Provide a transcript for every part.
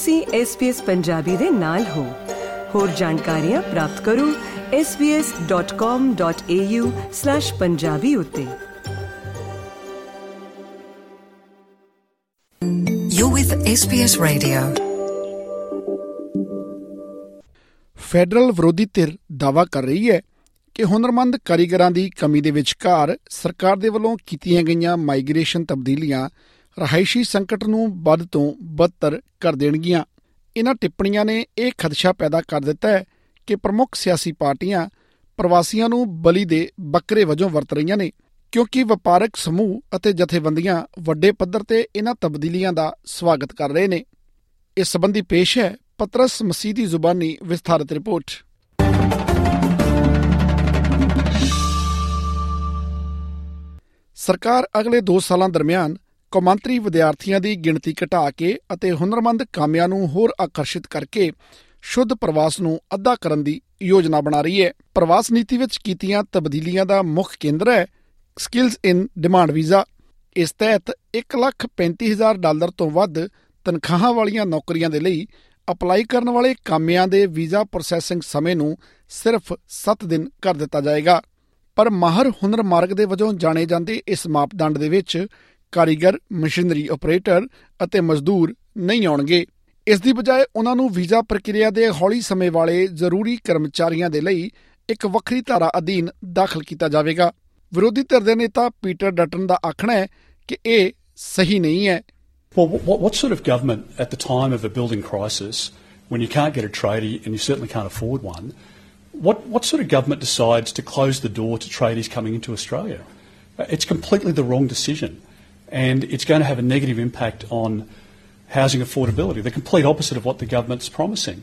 ਤੁਸੀਂ SBS ਪੰਜਾਬੀ ਦੇ ਨਾਲ ਹੋ ਹੋਰ ਜਾਣਕਾਰੀਆਂ ਪ੍ਰਾਪਤ ਕਰੋ svs.com.au/punjabi ਉਤੇ You're with SBS Radio. Federal ਵਿਰੋਧੀ ਧਿਰ ਦਾਵਾ ਕਰ ਰਹੀ ਹੈ ਕਿ ਹੁਨਰਮੰਦ ਕਾਰੀਗਰਾਂ ਦੀ ਕਮੀ ਦੇ ਵਿਚਕਾਰ ਸਰਕਾਰ ਦੇ ਵੱਲੋਂ ਕੀਤੀਆਂ ਗਈਆਂ ਮਾਈਗ੍ਰੇਸ਼ਨ ਤਬਦੀਲੀਆਂ ਰਹਾਇਸ਼ੀ ਸੰਕਟ ਨੂੰ ਵੱਧ ਤੋਂ ਬਦਤਰ ਕਰ ਦੇਣਗੀਆਂ। ਇਹਨਾਂ ਟਿੱਪਣੀਆਂ ਨੇ ਇਹ ਖਦਸ਼ਾ ਪੈਦਾ ਕਰ ਦਿੱਤਾ ਹੈ ਕਿ ਪ੍ਰਮੁੱਖ ਸਿਆਸੀ ਪਾਰਟੀਆਂ ਪ੍ਰਵਾਸੀਆਂ ਨੂੰ ਬਲੀ ਦੇ ਬੱਕਰੇ ਵਜੋਂ ਵਰਤ ਰਹੀਆਂ ਨੇ, ਕਿਉਂਕਿ ਵਪਾਰਕ ਸਮੂਹ ਅਤੇ ਜਥੇਬੰਦੀਆਂ ਵੱਡੇ ਪੱਧਰ ਤੇ ਇਹਨਾਂ ਤਬਦੀਲੀਆਂ ਦਾ ਸਵਾਗਤ ਕਰ ਰਹੇ ਨੇ। ਇਸ ਸੰਬੰਧੀ ਪੇਸ਼ ਹੈ ਪਤਰਸ ਮਸੀਹ ਦੀ ਜ਼ੁਬਾਨੀ ਵਿਸਥਾਰਤ ਰਿਪੋਰਟ। ਸਰਕਾਰ ਅਗਲੇ 2 ਸਾਲਾਂ ਦਰਮਿਆਨ ਕੌਮਾਂਤਰੀ ਵਿਦਿਆਰਥੀਆਂ ਦੀ ਗਿਣਤੀ ਘਟਾ ਕੇ ਅਤੇ ਹੁਨਰਮੰਦ ਕਾਮਿਆਂ ਨੂੰ ਹੋਰ ਆਕਰਸ਼ਿਤ ਕਰਕੇ ਸ਼ੁੱਧ ਪ੍ਰਵਾਸ ਨੂੰ ਅੱਧਾ ਕਰਨ ਦੀ ਯੋਜਨਾ ਬਣਾ ਰਹੀ ਹੈ। ਪ੍ਰਵਾਸ ਨੀਤੀ ਵਿੱਚ ਕੀਤੀਆਂ ਤਬਦੀਲੀਆਂ ਦਾ ਮੁੱਖ ਕੇਂਦਰ ਹੈ ਸਕਿੱਲਸ ਇਨ ਡਿਮਾਂਡ ਵੀਜ਼ਾ ਇਸ ਤਹਿਤ 135000 ਡਾਲਰ ਤੋਂ ਵੱਧ ਤਨਖਾਹਾਂ ਵਾਲੀਆਂ ਨੌਕਰੀਆਂ ਦੇ ਲਈ ਅਪਲਾਈ ਕਰਨ ਵਾਲੇ ਕਾਮਿਆਂ ਦੇ ਵੀਜ਼ਾ ਪ੍ਰੋਸੈਸਿੰਗ ਸਮੇਂ ਨੂੰ ਸਿਰਫ 7 ਦਿਨ ਕਰ ਦਿੱਤਾ ਜਾਏਗਾ। ਪਰ ਮਾਹਰ ਹੁਨਰ ਮਾਰਗ ਦੇ ਵਜੋਂ ਜਾਣੇ ਜਾਂਦੇ ਇਸ ਮਾਪਦੰਡ ਦੇ ਵਿੱਚ ਕਾਰੀਗਰ ਮਸ਼ੀਨਰੀ ਆਪਰੇਟਰ ਅਤੇ ਮਜ਼ਦੂਰ ਨਹੀਂ ਆਉਣਗੇ ਇਸ ਦੀ ਬਜਾਏ ਉਹਨਾਂ ਨੂੰ ਵੀਜ਼ਾ ਪ੍ਰਕਿਰਿਆ ਦੇ ਹੌਲੀ ਸਮੇਂ ਵਾਲੇ ਜ਼ਰੂਰੀ ਕਰਮਚਾਰੀਆਂ ਦੇ ਲਈ ਇੱਕ ਵੱਖਰੀ ਧਾਰਾ ਅਧੀਨ ਦਾਖਲ ਕੀਤਾ ਜਾਵੇਗਾ ਵਿਰੋਧੀ ਧਿਰ ਦੇ ਨੇਤਾ ਪੀਟਰ ਡਟਨ ਦਾ ਆਖਣਾ ਹੈ ਕਿ ਇਹ ਸਹੀ ਨਹੀਂ ਹੈ Well, what, what sort of government at the time of a building crisis, when you can't get a tradie and you certainly can't afford one, what, what sort of government decides to close the door to tradies coming into Australia? Uh, It's completely the wrong decision, and it's going to have a negative impact on housing affordability, the complete opposite of what the government's promising.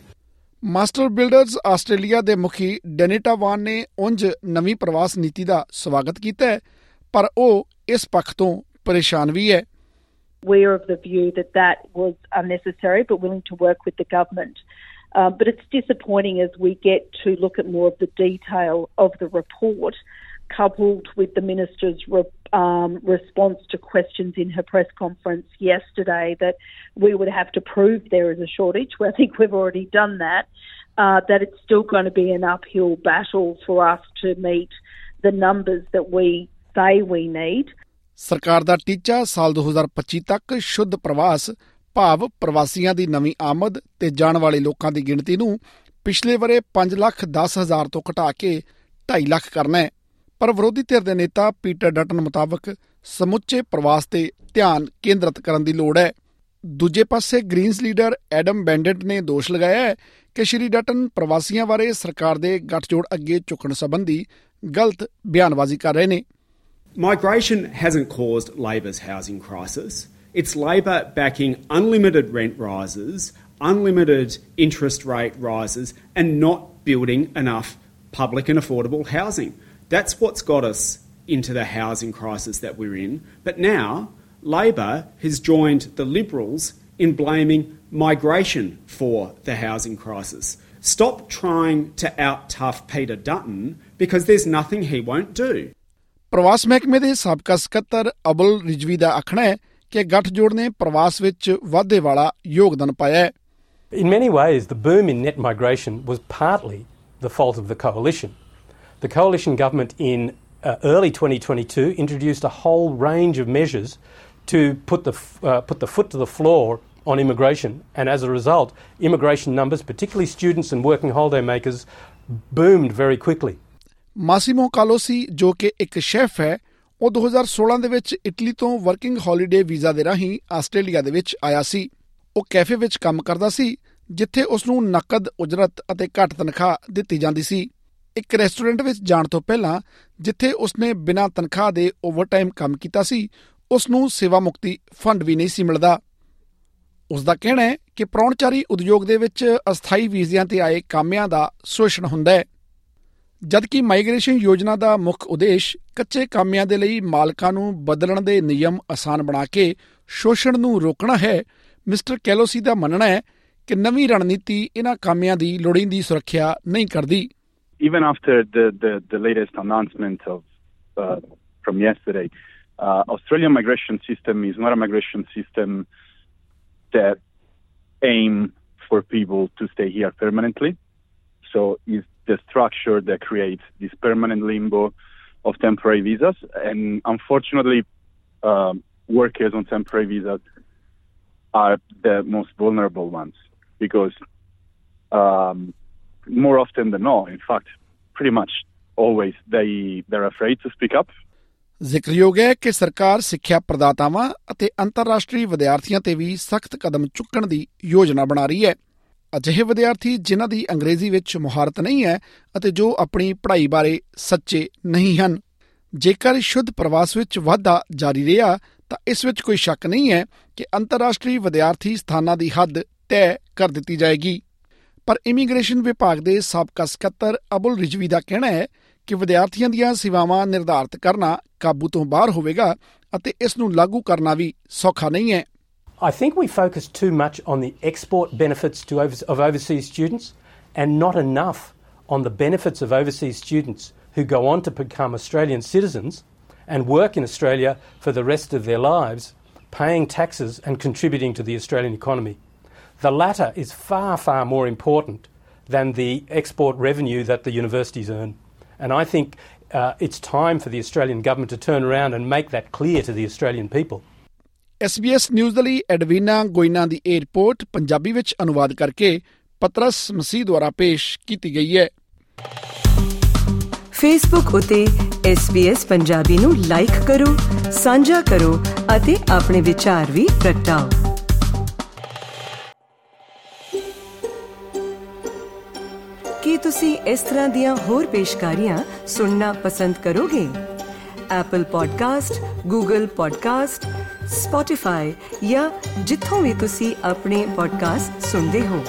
Master Builders Australia ਦੇ ਮੁਖੀ ਡੈਨਿਟਾ ਵਾਨ ਨੇ ਉਂਝ ਨਵੀਂ ਪ੍ਰਵਾਸ ਨੀਤੀ ਦਾ ਸਵਾਗਤ ਕੀਤਾ ਹੈ ਪਰ ਉਹ ਇਸ ਪੱਖ ਤੋਂ ਪਰੇਸ਼ਾਨ ਵੀ ਹੈ we're of the view that that was unnecessary, but willing to work with the government. Um, but it's disappointing as we get to look at more of the detail of the report, coupled with the minister's re- um, response to questions in her press conference yesterday, that we would have to prove there is a shortage. Well, I think we've already done that. Uh, that it's still going to be an uphill battle for us to meet the numbers that we say we need. ਸਰਕਾਰ ਦਾ ਟੀਚਾ ਸਾਲ 2025 ਤੱਕ ਸ਼ੁੱਧ ਪ੍ਰਵਾਸ ਭਾਵ ਪ੍ਰਵਾਸੀਆਂ ਦੀ ਨਵੀਂ ਆਮਦ ਤੇ ਜਾਣ ਵਾਲੇ ਲੋਕਾਂ ਦੀ ਗਿਣਤੀ ਨੂੰ ਪਿਛਲੇ ਬਰੇ 5 ਲੱਖ 10 ਹਜ਼ਾਰ ਤੋਂ ਘਟਾ ਕੇ 2.5 ਲੱਖ ਕਰਨਾ ਹੈ ਪਰ ਵਿਰੋਧੀ ਧਿਰ ਦੇ ਨੇਤਾ ਪੀਟਰ ਡਟਨ ਮੁਤਾਬਕ ਸਮੁੱਚੇ ਪ੍ਰਵਾਸ ਤੇ ਧਿਆਨ ਕੇਂਦਰਿਤ ਕਰਨ ਦੀ ਲੋੜ ਹੈ ਦੂਜੇ ਪਾਸੇ ਗ੍ਰੀਨਸ ਲੀਡਰ ਐਡਮ ਬੈਂਡਟ ਨੇ ਦੋਸ਼ ਲਗਾਇਆ ਹੈ ਕਿ ਸ਼੍ਰੀ ਡਟਨ ਪ੍ਰਵਾਸੀਆਂ ਬਾਰੇ ਸਰਕਾਰ ਦੇ ਗੱਠਜੋੜ ਅੱਗੇ ਚੁੱਕਣ ਸੰਬੰਧੀ ਗਲਤ ਬਿਆਨਬਾਜ਼ੀ ਕਰ ਰਹੇ ਨੇ Migration hasn't caused Labor's housing crisis. It's Labor backing unlimited rent rises, unlimited interest rate rises, and not building enough public and affordable housing. That's what's got us into the housing crisis that we're in. But now, Labor has joined the Liberals in blaming migration for the housing crisis. Stop trying to out tough Peter Dutton because there's nothing he won't do. ਪ੍ਰਵਾਸ ਮਹਿਕਮੇ ਦੇ ਸਾਬਕਾ ਸਕੱਤਰ ਅਬੁਲ ਰਿਜਵੀ ਦਾ ਆਖਣਾ ਹੈ ਕਿ ਗੱਠਜੋੜ ਨੇ ਪ੍ਰਵਾਸ ਵਿੱਚ ਵਾਧੇ ਵਾਲਾ ਯੋਗਦਾਨ ਪਾਇਆ ਹੈ In many ways, the boom in net migration was partly the fault of the coalition. The coalition government in uh, early 2022 introduced a whole range of measures to put the, f- uh, put the foot to the floor on immigration, and as a result, immigration numbers, particularly students and working holiday makers, boomed very quickly. ਮਾਸੀਮੋ ਕਾਲੋਸੀ ਜੋ ਕਿ ਇੱਕ chef ਹੈ ਉਹ 2016 ਦੇ ਵਿੱਚ Italy ਤੋਂ working holiday visa ਦੇ ਰਾਹੀਂ ਆਸਟ੍ਰੇਲੀਆ ਦੇ ਵਿੱਚ ਆਇਆ ਸੀ ਉਹ ਕੈਫੇ ਵਿੱਚ ਕੰਮ ਕਰਦਾ ਸੀ ਜਿੱਥੇ ਉਸ ਨੂੰ ਨਕਦ ਉਜਰਤ ਅਤੇ ਘੱਟ ਤਨਖਾਹ ਦਿੱਤੀ ਜਾਂਦੀ ਸੀ ਇੱਕ ਰੈਸਟੋਰੈਂਟ ਵਿੱਚ ਜਾਣ ਤੋਂ ਪਹਿਲਾਂ ਜਿੱਥੇ ਉਸਨੇ ਬਿਨਾਂ ਤਨਖਾਹ ਦੇ ਓਵਰਟਾਈਮ ਕੰਮ ਕੀਤਾ ਸੀ ਉਸ ਨੂੰ ਸੇਵਾ ਮੁਕਤੀ ਫੰਡ ਵੀ ਨਹੀਂ ਸੀ ਮਿਲਦਾ। ਉਸ ਦਾ ਕਹਿਣਾ ਹੈ ਕਿ ਪ੍ਰੌਣਚਾਰੀ ਉਦਯੋਗ ਦੇ ਵਿੱਚ ਅਸਥਾਈ ਵੀਜ਼ਿਆਂ ਤੇ ਆਏ ਕਾਮਿਆਂ ਦਾ ਸ਼ੋਸ਼ਣ ਹੁੰਦਾ ਹੈ। ਜਦਕਿ ਮਾਈਗ੍ਰੇਸ਼ਨ ਯੋਜਨਾ ਦਾ ਮੁੱਖ ਉਦੇਸ਼ ਕੱਚੇ ਕਾਮਿਆਂ ਦੇ ਲਈ ਮਾਲਕਾਂ ਨੂੰ ਬਦਲਣ ਦੇ ਨਿਯਮ ਆਸਾਨ ਬਣਾ ਕੇ ਸ਼ੋਸ਼ਣ ਨੂੰ ਰੋਕਣਾ ਹੈ, ਮਿਸਟਰ ਕੈਲੋਸੀ ਦਾ ਮੰਨਣਾ ਹੈ ਕਿ ਨਵੀਂ ਰਣਨੀਤੀ ਇਹਨਾਂ ਕਾਮਿਆਂ ਦੀ ਲੋੜੀਂਦੀ ਸੁਰੱਖਿਆ ਨਹੀਂ ਕਰਦੀ। Even after the, the, the latest announcement of uh, from yesterday, uh, Australian migration system is not a migration system that aim for people to stay here permanently. So it's the structure that creates this permanent limbo of temporary visas. And unfortunately, um, workers on temporary visas are the most vulnerable ones because um, more often than not, in fact, pretty much always they they're afraid to speak up. ਜ਼ਿਕਰਯੋਗ ਹੈ ਕਿ ਸਰਕਾਰ ਸਿੱਖਿਆ ਪ੍ਰਦਾਤਾਵਾਂ ਅਤੇ ਅੰਤਰਰਾਸ਼ਟਰੀ ਵਿਦਿਆਰਥੀਆਂ ਤੇ ਵੀ ਸਖਤ ਕਦਮ ਚੁੱਕਣ ਦੀ ਯੋਜਨਾ ਬਣਾ ਰਹੀ ਹੈ। ਅਜਿਹੇ ਵਿਦਿਆਰਥੀ ਜਿਨ੍ਹਾਂ ਦੀ ਅੰਗਰੇਜ਼ੀ ਵਿੱਚ ਮੁਹਾਰਤ ਨਹੀਂ ਹੈ ਅਤੇ ਜੋ ਆਪਣੀ ਪੜ੍ਹਾਈ ਬਾਰੇ ਸੱਚੇ ਨਹੀਂ ਹਨ। ਜੇਕਰ ਸ਼ੁੱਧ ਪ੍ਰਵਾਸ ਵਿੱਚ ਵਾਧਾ ਜਾਰੀ ਰਿਹਾ ਤਾਂ ਇਸ ਵਿੱਚ ਕੋਈ ਸ਼ੱਕ ਨਹੀਂ ਹੈ ਕਿ ਅੰਤਰਰਾਸ਼ਟਰੀ ਵਿਦਿਆਰਥੀ ਸਥਾਨਾਂ ਦੀ ਹੱਦ ਤੈਅ ਕਰ ਦਿੱਤੀ ਜਾਏਗੀ। ਪਰ ਇਮੀਗ੍ਰੇਸ਼ਨ ਵਿਭਾਗ ਦੇ ਸਾਬਕਾ ਸਕੱਤਰ ਅਬੁਲ ਰਿਜਵੀ ਦਾ ਕਹਿਣਾ ਹੈ ਕਿ ਵਿਦਿਆਰਥੀਆਂ ਦੀਆਂ ਸੇਵਾਵਾਂ ਨਿਰਧਾਰਤ ਕਰਨਾ ਕਾਬੂ ਤੋਂ ਬਾਹਰ ਹੋਵੇਗਾ ਅਤੇ ਇਸ ਨੂੰ ਲਾਗੂ ਕਰਨਾ ਵੀ ਸੌਖਾ ਨਹੀਂ ਹੈ I think we focus too much on the export benefits to over, of overseas students and not enough on the benefits of overseas students who go on to become Australian citizens and work in Australia for the rest of their lives, paying taxes and contributing to the Australian economy. The latter is far, far more important than the export revenue that the universities earn. And I think uh, it's time for the Australian government to turn around and make that clear to the Australian people. SBS news ਦੇ ਲਈ ਐਡਵੀਨਾ ਗੋਇਨਾ ਦੀ ਇਹ report Punjabi ਵਿੱਚ ਅਨੁਵਾਦ ਕਰਕੇ ਪਤਰਸ ਮਸੀਹ ਦੁਆਰਾ ਪੇਸ਼ ਕੀਤੀ ਗਈ ਹੈ ਫੇਸਬੁੱਕ ਉਤੇ SBS ਪੰਜਾਬੀ ਨੂੰ ਲਾਈਕ ਕਰੋ ਸਾਂਝਾ ਕਰੋ ਅਤੇ ਆਪਣੇ ਵਿਚਾਰ ਵੀ ਪ੍ਰਗਟਾਓ ਕੀ ਤੁਸੀਂ ਇਸ ਤਰ੍ਹਾਂ ਦੀਆਂ ਹੋਰ ਪੇਸ਼ਕਾਰੀਆਂ ਸੁਣਨਾ ਪਸੰਦ ਕਰੋਗੇ? Apple Podcast, Google Podcast, Spotify ਜਾਂ ਜਿੱਥੋਂ ਵੀ ਤੁਸੀਂ ਆਪਣੇ ਪੋਡਕਾਸਟ ਸੁਣਦੇ ਹੋ।